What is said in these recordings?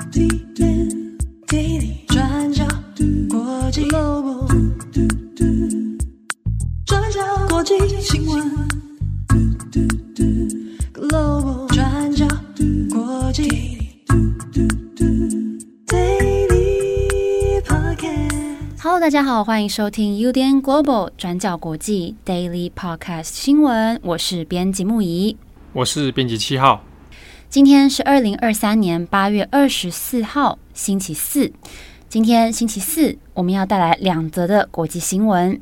我。Hello 大家好，欢迎收听 UDN Global 转角国际 Daily Podcast 新闻，我是编辑木仪，我是编辑七号。今天是二零二三年八月二十四号，星期四。今天星期四，我们要带来两则的国际新闻。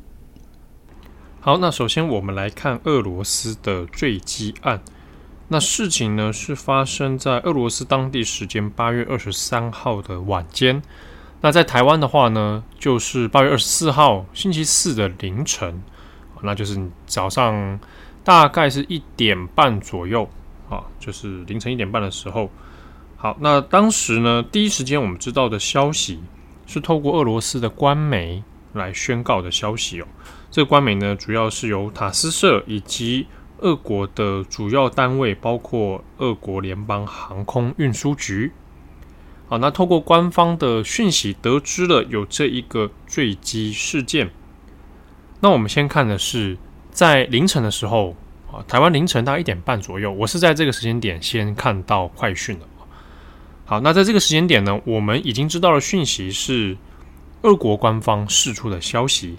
好，那首先我们来看俄罗斯的坠机案。那事情呢是发生在俄罗斯当地时间八月二十三号的晚间。那在台湾的话呢，就是八月二十四号星期四的凌晨，那就是早上大概是一点半左右。啊，就是凌晨一点半的时候。好，那当时呢，第一时间我们知道的消息是透过俄罗斯的官媒来宣告的消息哦。这个官媒呢，主要是由塔斯社以及俄国的主要单位，包括俄国联邦航空运输局。好，那透过官方的讯息得知了有这一个坠机事件。那我们先看的是在凌晨的时候。啊，台湾凌晨大概一点半左右，我是在这个时间点先看到快讯的。好，那在这个时间点呢，我们已经知道了讯息是俄国官方释出的消息，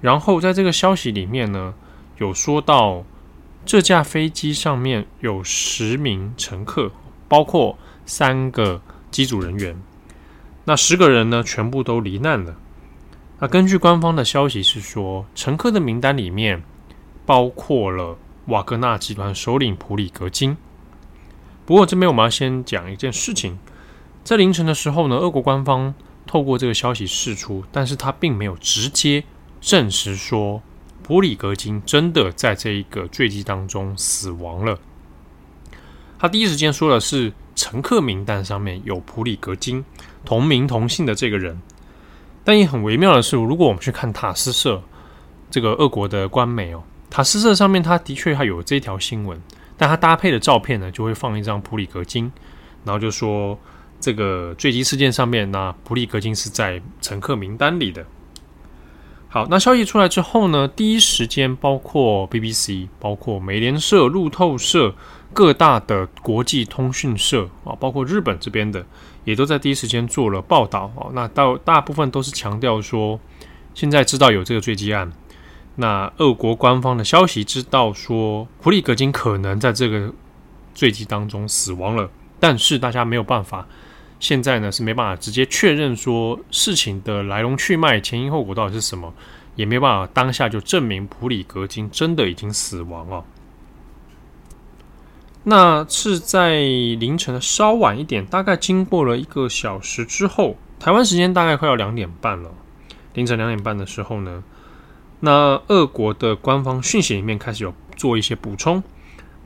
然后在这个消息里面呢，有说到这架飞机上面有十名乘客，包括三个机组人员，那十个人呢全部都罹难了。那根据官方的消息是说，乘客的名单里面包括了。瓦格纳集团首领普里格金。不过这边我们要先讲一件事情，在凌晨的时候呢，俄国官方透过这个消息释出，但是他并没有直接证实说普里格金真的在这一个坠机当中死亡了。他第一时间说的是乘客名单上面有普里格金同名同姓的这个人，但也很微妙的是，如果我们去看塔斯社这个俄国的官媒哦。塔斯社上面，它的确还有这条新闻，但它搭配的照片呢，就会放一张普里格金，然后就说这个坠机事件上面，那普里格金是在乘客名单里的。好，那消息出来之后呢，第一时间包括 BBC、包括美联社、路透社各大的国际通讯社啊，包括日本这边的，也都在第一时间做了报道啊。那到大部分都是强调说，现在知道有这个坠机案。那俄国官方的消息知道说，普里格金可能在这个坠机当中死亡了，但是大家没有办法，现在呢是没办法直接确认说事情的来龙去脉、前因后果到底是什么，也没办法当下就证明普里格金真的已经死亡了。那是在凌晨的稍晚一点，大概经过了一个小时之后，台湾时间大概快要两点半了，凌晨两点半的时候呢。那俄国的官方讯息里面开始有做一些补充，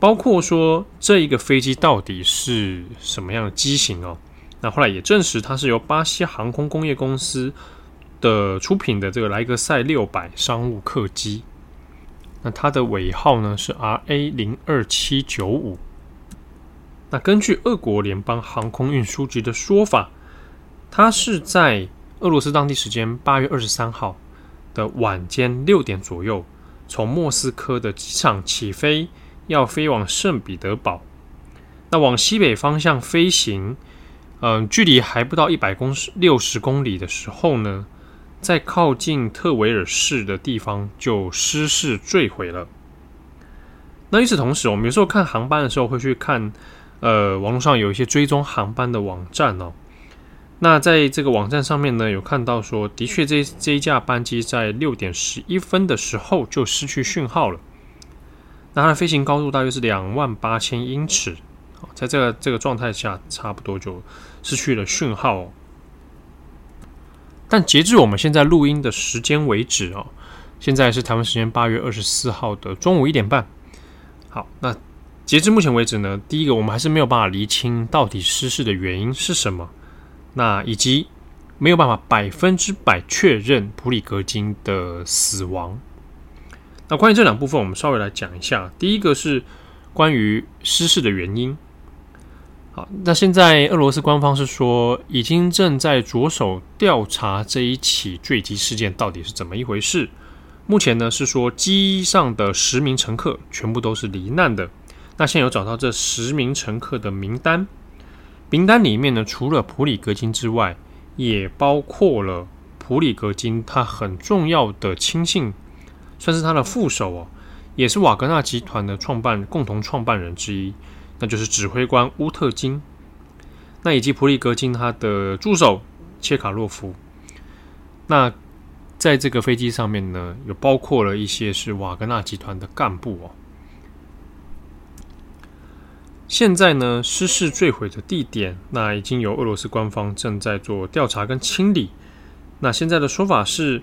包括说这一个飞机到底是什么样的机型哦。那后来也证实它是由巴西航空工业公司的出品的这个莱格赛六百商务客机。那它的尾号呢是 RA 零二七九五。那根据俄国联邦航空运输局的说法，它是在俄罗斯当地时间八月二十三号。的晚间六点左右，从莫斯科的机场起飞，要飞往圣彼得堡。那往西北方向飞行，嗯、距离还不到一百公六十公里的时候呢，在靠近特维尔市的地方就失事坠毁了。那与此同时，我们有时候看航班的时候会去看，呃，网络上有一些追踪航班的网站哦。那在这个网站上面呢，有看到说，的确这这一架班机在六点十一分的时候就失去讯号了。那它的飞行高度大约是两万八千英尺，在这个这个状态下，差不多就失去了讯号哦。但截至我们现在录音的时间为止哦，现在是台湾时间八月二十四号的中午一点半。好，那截至目前为止呢，第一个我们还是没有办法厘清到底失事的原因是什么。那以及没有办法百分之百确认普里格金的死亡。那关于这两部分，我们稍微来讲一下。第一个是关于失事的原因。好，那现在俄罗斯官方是说，已经正在着手调查这一起坠机事件到底是怎么一回事。目前呢是说，机上的十名乘客全部都是罹难的。那现有找到这十名乘客的名单，名单里面呢，除了普里格金之外，也包括了普里格金他很重要的亲信，算是他的副手哦，也是瓦格纳集团的创办共同创办人之一，那就是指挥官乌特金。那以及普里格金他的助手切卡洛夫。那在这个飞机上面呢，有包括了一些是瓦格纳集团的干部哦。现在呢，失事坠毁的地点，那已经由俄罗斯官方正在做调查跟清理。那现在的说法是，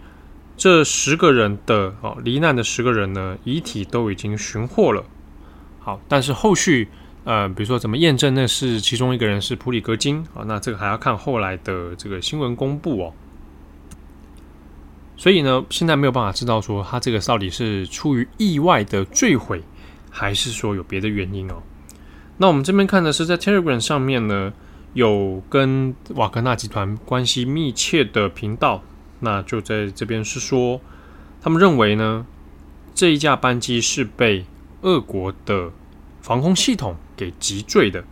这十个人的哦罹难的十个人呢，遗体都已经寻获了。好，但是后续呃，比如说怎么验证那是其中一个人是普里格金啊？那这个还要看后来的这个新闻公布哦。所以呢，现在没有办法知道说他这个到底是出于意外的坠毁，还是说有别的原因哦。那我们这边看的是在 Telegram 上面呢，有跟瓦格纳集团关系密切的频道，那就在这边是说，他们认为呢，这一架班机是被俄国的防空系统给击坠的。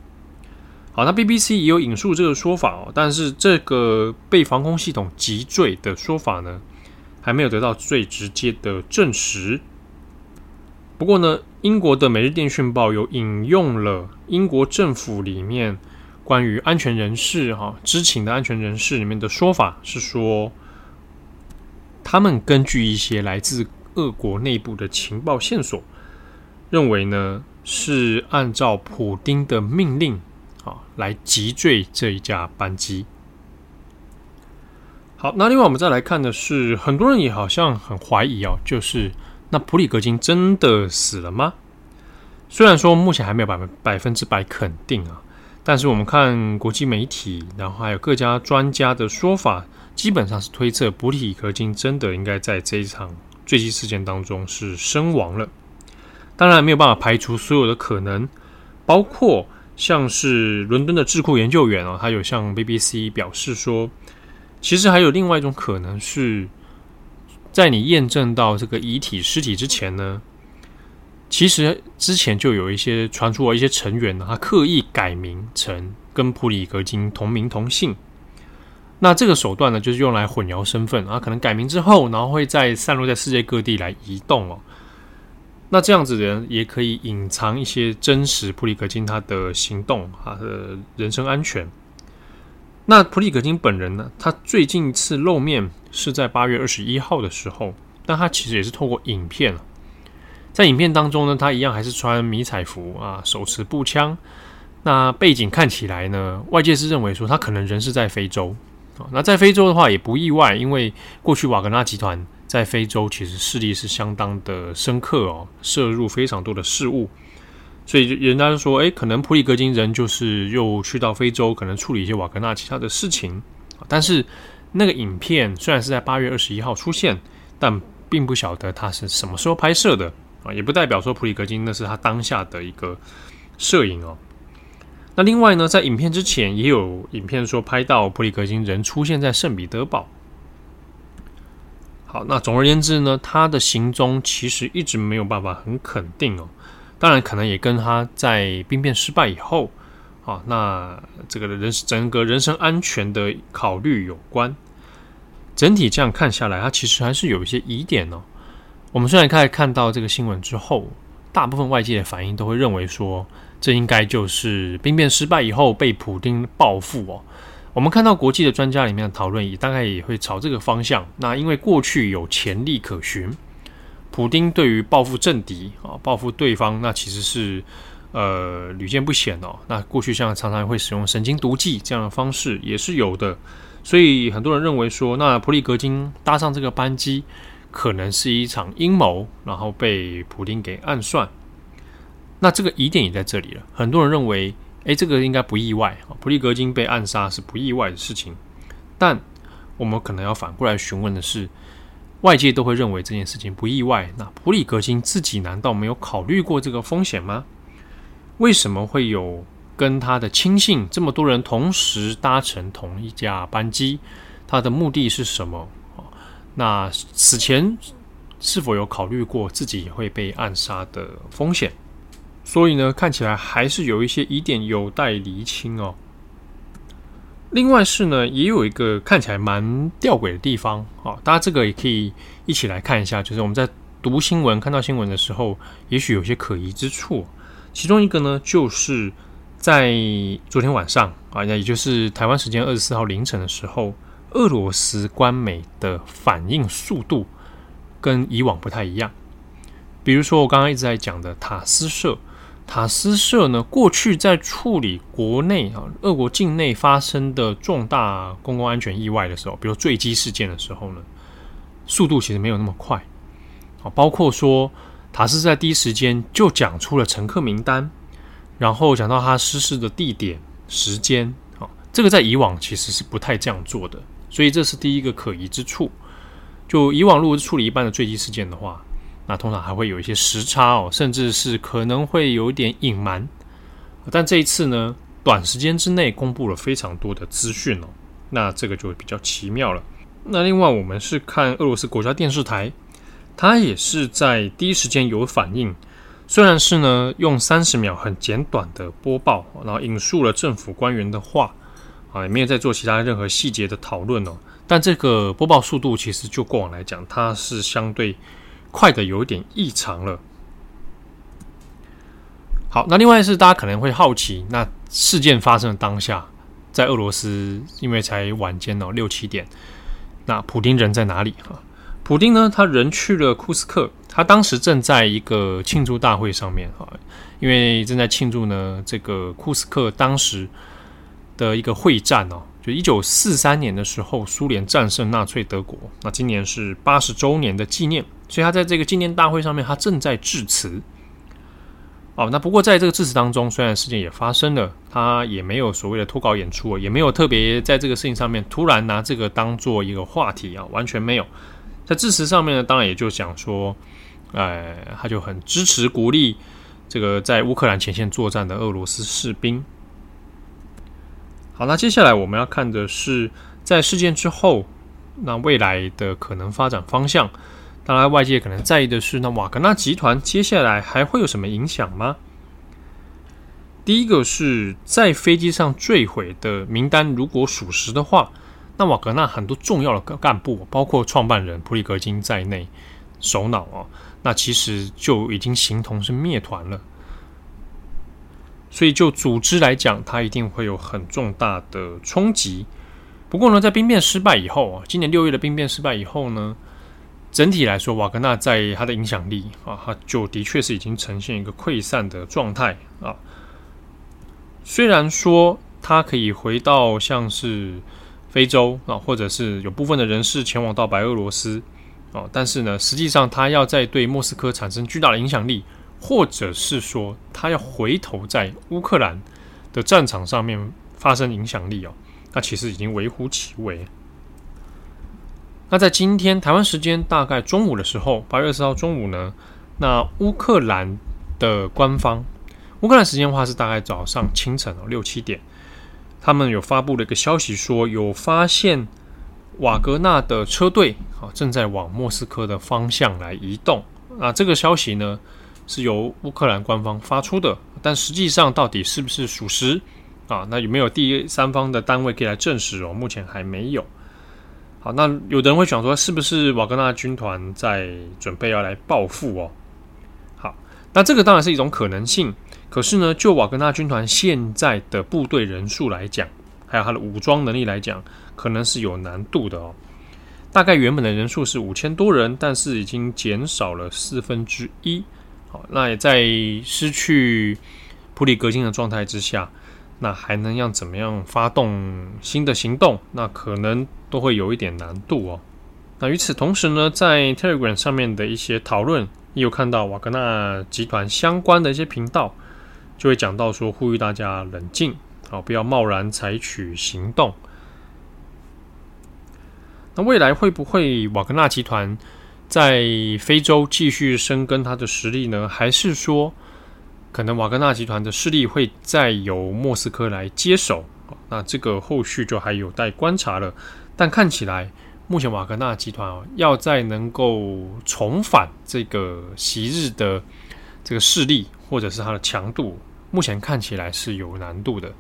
好，那 BBC 也有引述这个说法哦，但是这个被防空系统击坠的说法呢，还没有得到最直接的证实。不过呢，英国的《每日电讯报》有引用了英国政府里面关于安全人士哈知情的安全人士里面的说法，是说他们根据一些来自俄国内部的情报线索，认为呢是按照普丁的命令啊来击坠这一架班机。好，那另外我们再来看的是，很多人也好像很怀疑哦，就是。那普里格金真的死了吗？虽然说目前还没有百分百分之百肯定啊，但是我们看国际媒体，然后还有各家专家的说法，基本上是推测普里格金真的应该在这一场坠机事件当中是身亡了。当然没有办法排除所有的可能，包括像是伦敦的智库研究员哦，他有向 BBC 表示说，其实还有另外一种可能是。在你验证到这个遗体尸体之前呢，其实之前就有一些传出了一些成员呢，他刻意改名成跟普里格金同名同姓。那这个手段呢，就是用来混淆身份啊，可能改名之后，然后会再散落在世界各地来移动哦。那这样子的人也可以隐藏一些真实普里格金他的行动，他的人身安全。那普里格金本人呢？他最近一次露面是在八月二十一号的时候，但他其实也是透过影片，在影片当中呢，他一样还是穿迷彩服啊，手持步枪。那背景看起来呢，外界是认为说他可能人是在非洲啊。那在非洲的话也不意外，因为过去瓦格纳集团在非洲其实势力是相当的深刻哦，涉入非常多的事务。所以人家就说，哎，可能普里格金人就是又去到非洲，可能处理一些瓦格纳其他的事情。但是那个影片虽然是在八月二十一号出现，但并不晓得他是什么时候拍摄的啊，也不代表说普里格金那是他当下的一个摄影哦。那另外呢，在影片之前也有影片说拍到普里格金人出现在圣彼得堡。好，那总而言之呢，他的行踪其实一直没有办法很肯定哦。当然，可能也跟他在兵变失败以后，啊，那这个人整个人身安全的考虑有关。整体这样看下来，他其实还是有一些疑点哦。我们虽然开始看到这个新闻之后，大部分外界的反应都会认为说，这应该就是兵变失败以后被普丁报复哦。我们看到国际的专家里面的讨论，也大概也会朝这个方向。那因为过去有前例可循。普丁对于报复政敌啊，报复对方，那其实是呃屡见不鲜哦。那过去像常常会使用神经毒剂这样的方式也是有的，所以很多人认为说，那普里格金搭上这个班机，可能是一场阴谋，然后被普丁给暗算。那这个疑点也在这里了。很多人认为，诶，这个应该不意外啊，普里格金被暗杀是不意外的事情。但我们可能要反过来询问的是。外界都会认为这件事情不意外，那普里格金自己难道没有考虑过这个风险吗？为什么会有跟他的亲信这么多人同时搭乘同一架班机，他的目的是什么？那此前是否有考虑过自己会被暗杀的风险？所以呢，看起来还是有一些疑点有待厘清哦。另外是呢，也有一个看起来蛮吊诡的地方啊，大家这个也可以一起来看一下，就是我们在读新闻、看到新闻的时候，也许有些可疑之处。其中一个呢，就是在昨天晚上啊，那也就是台湾时间二十四号凌晨的时候，俄罗斯官媒的反应速度跟以往不太一样。比如说我刚刚一直在讲的塔斯社。塔斯社呢，过去在处理国内啊，俄国境内发生的重大公共安全意外的时候，比如坠机事件的时候呢，速度其实没有那么快啊。包括说，塔斯在第一时间就讲出了乘客名单，然后讲到他失事的地点、时间啊，这个在以往其实是不太这样做的，所以这是第一个可疑之处。就以往如果是处理一般的坠机事件的话。那通常还会有一些时差哦，甚至是可能会有一点隐瞒。但这一次呢，短时间之内公布了非常多的资讯哦，那这个就比较奇妙了。那另外，我们是看俄罗斯国家电视台，它也是在第一时间有反应，虽然是呢用三十秒很简短的播报，然后引述了政府官员的话啊，也没有再做其他任何细节的讨论哦。但这个播报速度其实就过往来讲，它是相对。快的有点异常了。好，那另外是大家可能会好奇，那事件发生的当下，在俄罗斯，因为才晚间哦六七点，那普丁人在哪里哈？普丁呢，他人去了库斯克，他当时正在一个庆祝大会上面啊，因为正在庆祝呢这个库斯克当时的一个会战哦。就一九四三年的时候，苏联战胜纳粹德国。那今年是八十周年的纪念，所以他在这个纪念大会上面，他正在致辞。哦，那不过在这个致辞当中，虽然事件也发生了，他也没有所谓的脱稿演出，也没有特别在这个事情上面突然拿这个当做一个话题啊，完全没有。在致辞上面呢，当然也就讲说，呃，他就很支持鼓励这个在乌克兰前线作战的俄罗斯士兵。好，那接下来我们要看的是在事件之后，那未来的可能发展方向。当然，外界可能在意的是，那瓦格纳集团接下来还会有什么影响吗？第一个是在飞机上坠毁的名单，如果属实的话，那瓦格纳很多重要的干部，包括创办人普里格金在内，首脑啊，那其实就已经形同是灭团了。所以，就组织来讲，它一定会有很重大的冲击。不过呢，在兵变失败以后啊，今年六月的兵变失败以后呢，整体来说，瓦格纳在他的影响力啊，他就的确是已经呈现一个溃散的状态啊。虽然说他可以回到像是非洲啊，或者是有部分的人士前往到白俄罗斯啊，但是呢，实际上他要在对莫斯科产生巨大的影响力。或者是说，他要回头在乌克兰的战场上面发生影响力哦，那其实已经微乎其微。那在今天台湾时间大概中午的时候，八月二十号中午呢，那乌克兰的官方，乌克兰时间的话是大概早上清晨哦六七点，他们有发布了一个消息说，有发现瓦格纳的车队啊正在往莫斯科的方向来移动。那这个消息呢，是由乌克兰官方发出的，但实际上到底是不是属实啊？那有没有第三方的单位可以来证实哦？目前还没有。好，那有的人会想说，是不是瓦格纳军团在准备要来报复哦？好，那这个当然是一种可能性。可是呢，就瓦格纳军团现在的部队人数来讲，还有它的武装能力来讲，可能是有难度的哦。大概原本的人数是五千多人，但是已经减少了四分之一。好，那也在失去普里格金的状态之下，那还能要怎么样发动新的行动？那可能都会有一点难度哦。那与此同时呢，在 Telegram 上面的一些讨论，也有看到瓦格纳集团相关的一些频道，就会讲到说，呼吁大家冷静，好，不要贸然采取行动。那未来会不会瓦格纳集团在非洲继续深耕他的实力呢？还是说可能瓦格纳集团的势力会再由莫斯科来接手。那这个后续就还有待观察了。但看起来，目前瓦格纳集团哦，要再能够重返这个昔日的这个势力，或者是它的强度，目前看起来是有难度的。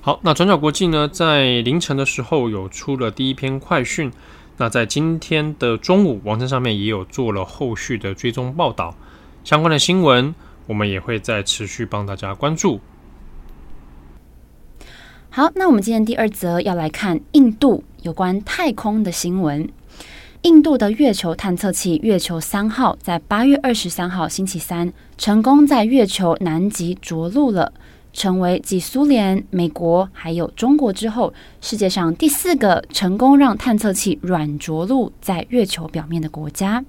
好，那转角国际呢，在凌晨的时候有出了第一篇快讯。那在今天的中午，网站上面也有做了后续的追踪报道，相关的新闻我们也会再持续帮大家关注。好，那我们今天第二则要来看印度有关太空的新闻。印度的月球探测器月球三号在八月二十三号星期三成功在月球南极着陆了。成为继苏联、美国还有中国之后，世界上第四个成功让探测器软着陆在月球表面的国家。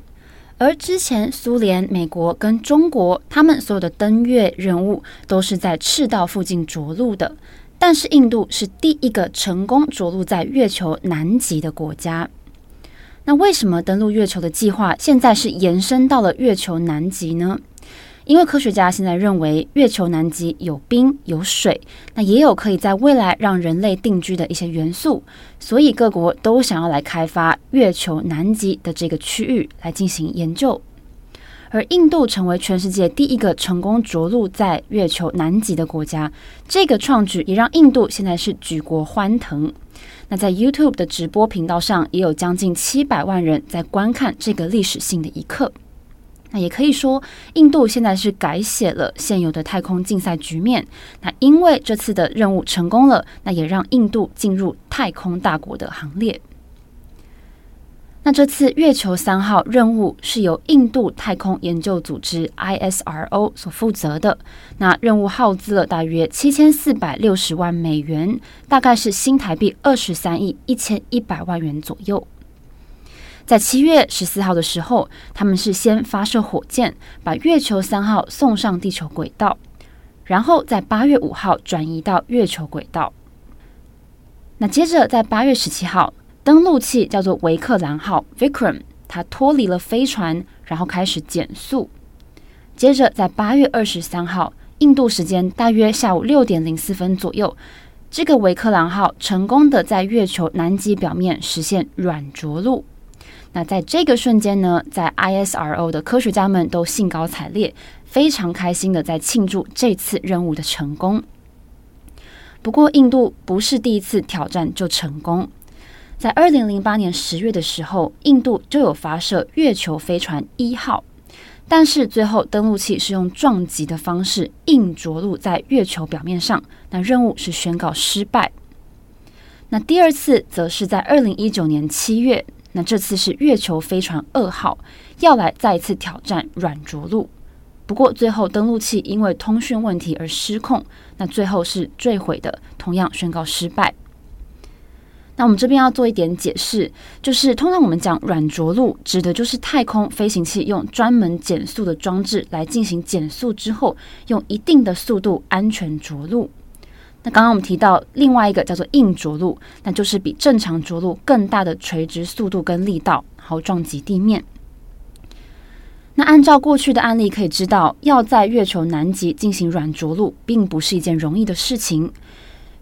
而之前苏联、美国跟中国，他们所有的登月任务都是在赤道附近着陆的，但是印度是第一个成功着陆在月球南极的国家。那为什么登陆月球的计划现在是延伸到了月球南极呢？因为科学家现在认为月球南极有冰有水，那也有可以在未来让人类定居的一些元素，所以各国都想要来开发月球南极的这个区域来进行研究。而印度成为全世界第一个成功着陆在月球南极的国家，这个创举也让印度现在是举国欢腾。那在 YouTube 的直播频道上，也有将近七百万人在观看这个历史性的一刻。那也可以说，印度现在是改写了现有的太空竞赛局面。那因为这次的任务成功了，那也让印度进入太空大国的行列。那这次月球三号任务是由印度太空研究组织 ISRO 所负责的。那任务耗资了大约七千四百六十万美元，大概是新台币二十三亿一千一百万元左右。在七月十四号的时候，他们是先发射火箭，把月球三号送上地球轨道，然后在八月五号转移到月球轨道。那接着在八月十七号，登陆器叫做维克兰号 （Vikram），它脱离了飞船，然后开始减速。接着在八月二十三号，印度时间大约下午六点零四分左右，这个维克兰号成功的在月球南极表面实现软着陆。那在这个瞬间呢，在 ISRO 的科学家们都兴高采烈，非常开心的在庆祝这次任务的成功。不过，印度不是第一次挑战就成功，在二零零八年十月的时候，印度就有发射月球飞船一号，但是最后登陆器是用撞击的方式硬着陆在月球表面上，那任务是宣告失败。那第二次则是在二零一九年七月。那这次是月球飞船二号要来再一次挑战软着陆，不过最后登陆器因为通讯问题而失控，那最后是坠毁的，同样宣告失败。那我们这边要做一点解释，就是通常我们讲软着陆，指的就是太空飞行器用专门减速的装置来进行减速之后，用一定的速度安全着陆。那刚刚我们提到另外一个叫做硬着陆，那就是比正常着陆更大的垂直速度跟力道，好撞击地面。那按照过去的案例可以知道，要在月球南极进行软着陆，并不是一件容易的事情。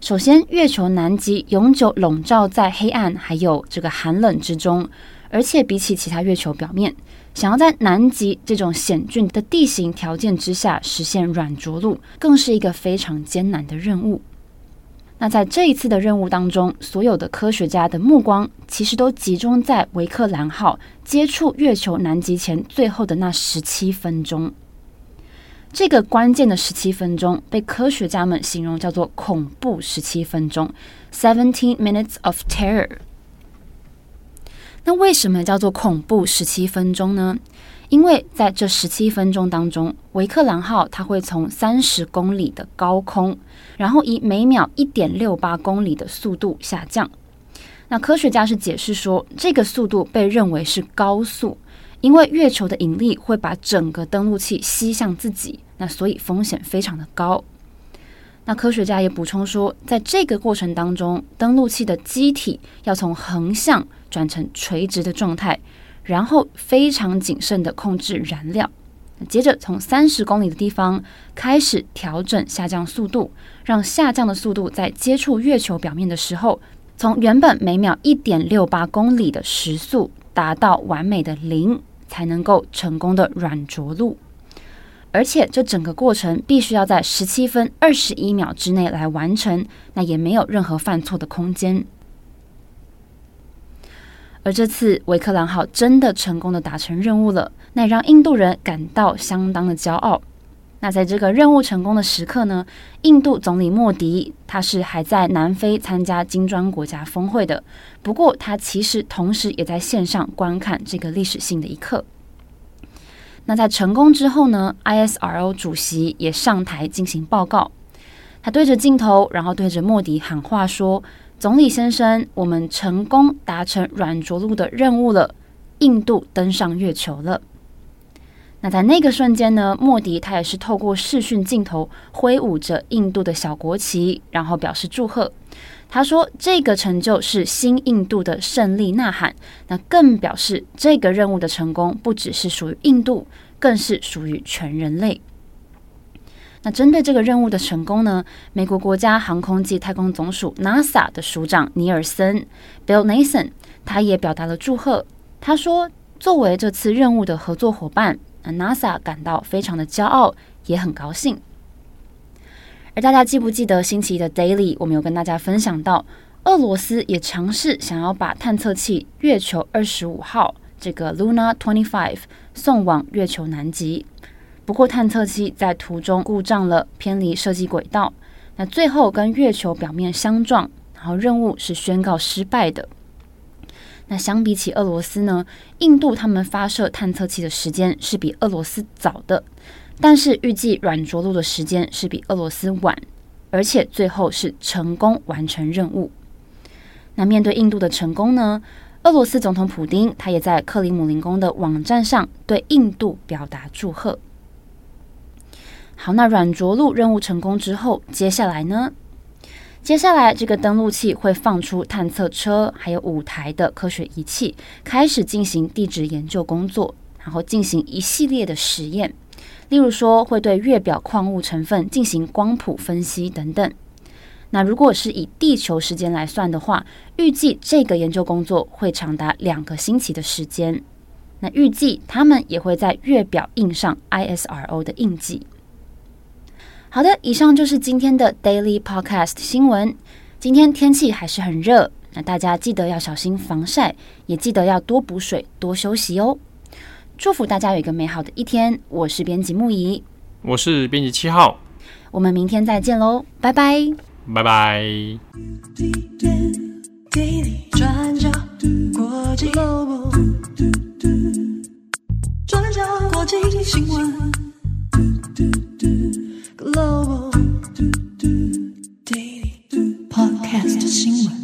首先，月球南极永久笼罩在黑暗还有这个寒冷之中，而且比起其他月球表面，想要在南极这种险峻的地形条件之下实现软着陆，更是一个非常艰难的任务。那在这一次的任务当中，所有的科学家的目光其实都集中在维克兰号接触月球南极前最后的那十七分钟。这个关键的十七分钟被科学家们形容叫做“恐怖十七分钟 ”（Seventeen Minutes of Terror）。那为什么叫做恐怖十七分钟呢？因为在这十七分钟当中，维克兰号它会从三十公里的高空，然后以每秒一点六八公里的速度下降。那科学家是解释说，这个速度被认为是高速，因为月球的引力会把整个登陆器吸向自己，那所以风险非常的高。那科学家也补充说，在这个过程当中，登陆器的机体要从横向转成垂直的状态。然后非常谨慎地控制燃料，接着从三十公里的地方开始调整下降速度，让下降的速度在接触月球表面的时候，从原本每秒一点六八公里的时速达到完美的零，才能够成功的软着陆。而且这整个过程必须要在十七分二十一秒之内来完成，那也没有任何犯错的空间。而这次维克兰号真的成功的达成任务了，那也让印度人感到相当的骄傲。那在这个任务成功的时刻呢，印度总理莫迪他是还在南非参加金砖国家峰会的，不过他其实同时也在线上观看这个历史性的一刻。那在成功之后呢，ISRO 主席也上台进行报告，他对着镜头，然后对着莫迪喊话说。总理先生，我们成功达成软着陆的任务了，印度登上月球了。那在那个瞬间呢，莫迪他也是透过视讯镜头挥舞着印度的小国旗，然后表示祝贺。他说：“这个成就是新印度的胜利呐喊。”那更表示这个任务的成功不只是属于印度，更是属于全人类。那针对这个任务的成功呢，美国国家航空暨太空总署 NASA 的署长尼尔森 Bill Nelson 他也表达了祝贺。他说：“作为这次任务的合作伙伴，NASA 感到非常的骄傲，也很高兴。”而大家记不记得星期一的 Daily，我们有跟大家分享到，俄罗斯也尝试想要把探测器月球二十五号这个 Luna Twenty Five 送往月球南极。不过，探测器在途中故障了，偏离设计轨道，那最后跟月球表面相撞，然后任务是宣告失败的。那相比起俄罗斯呢，印度他们发射探测器的时间是比俄罗斯早的，但是预计软着陆的时间是比俄罗斯晚，而且最后是成功完成任务。那面对印度的成功呢，俄罗斯总统普丁他也在克里姆林宫的网站上对印度表达祝贺。好，那软着陆任务成功之后，接下来呢？接下来这个登陆器会放出探测车，还有五台的科学仪器，开始进行地质研究工作，然后进行一系列的实验，例如说会对月表矿物成分进行光谱分析等等。那如果是以地球时间来算的话，预计这个研究工作会长达两个星期的时间。那预计他们也会在月表印上 ISRO 的印记。好的，以上就是今天的 Daily Podcast 新闻。今天天气还是很热，那大家记得要小心防晒，也记得要多补水、多休息哦。祝福大家有一个美好的一天。我是编辑木仪，我是编辑七号，我们明天再见喽，拜拜，拜拜。转角国际，转角国际新闻。cima.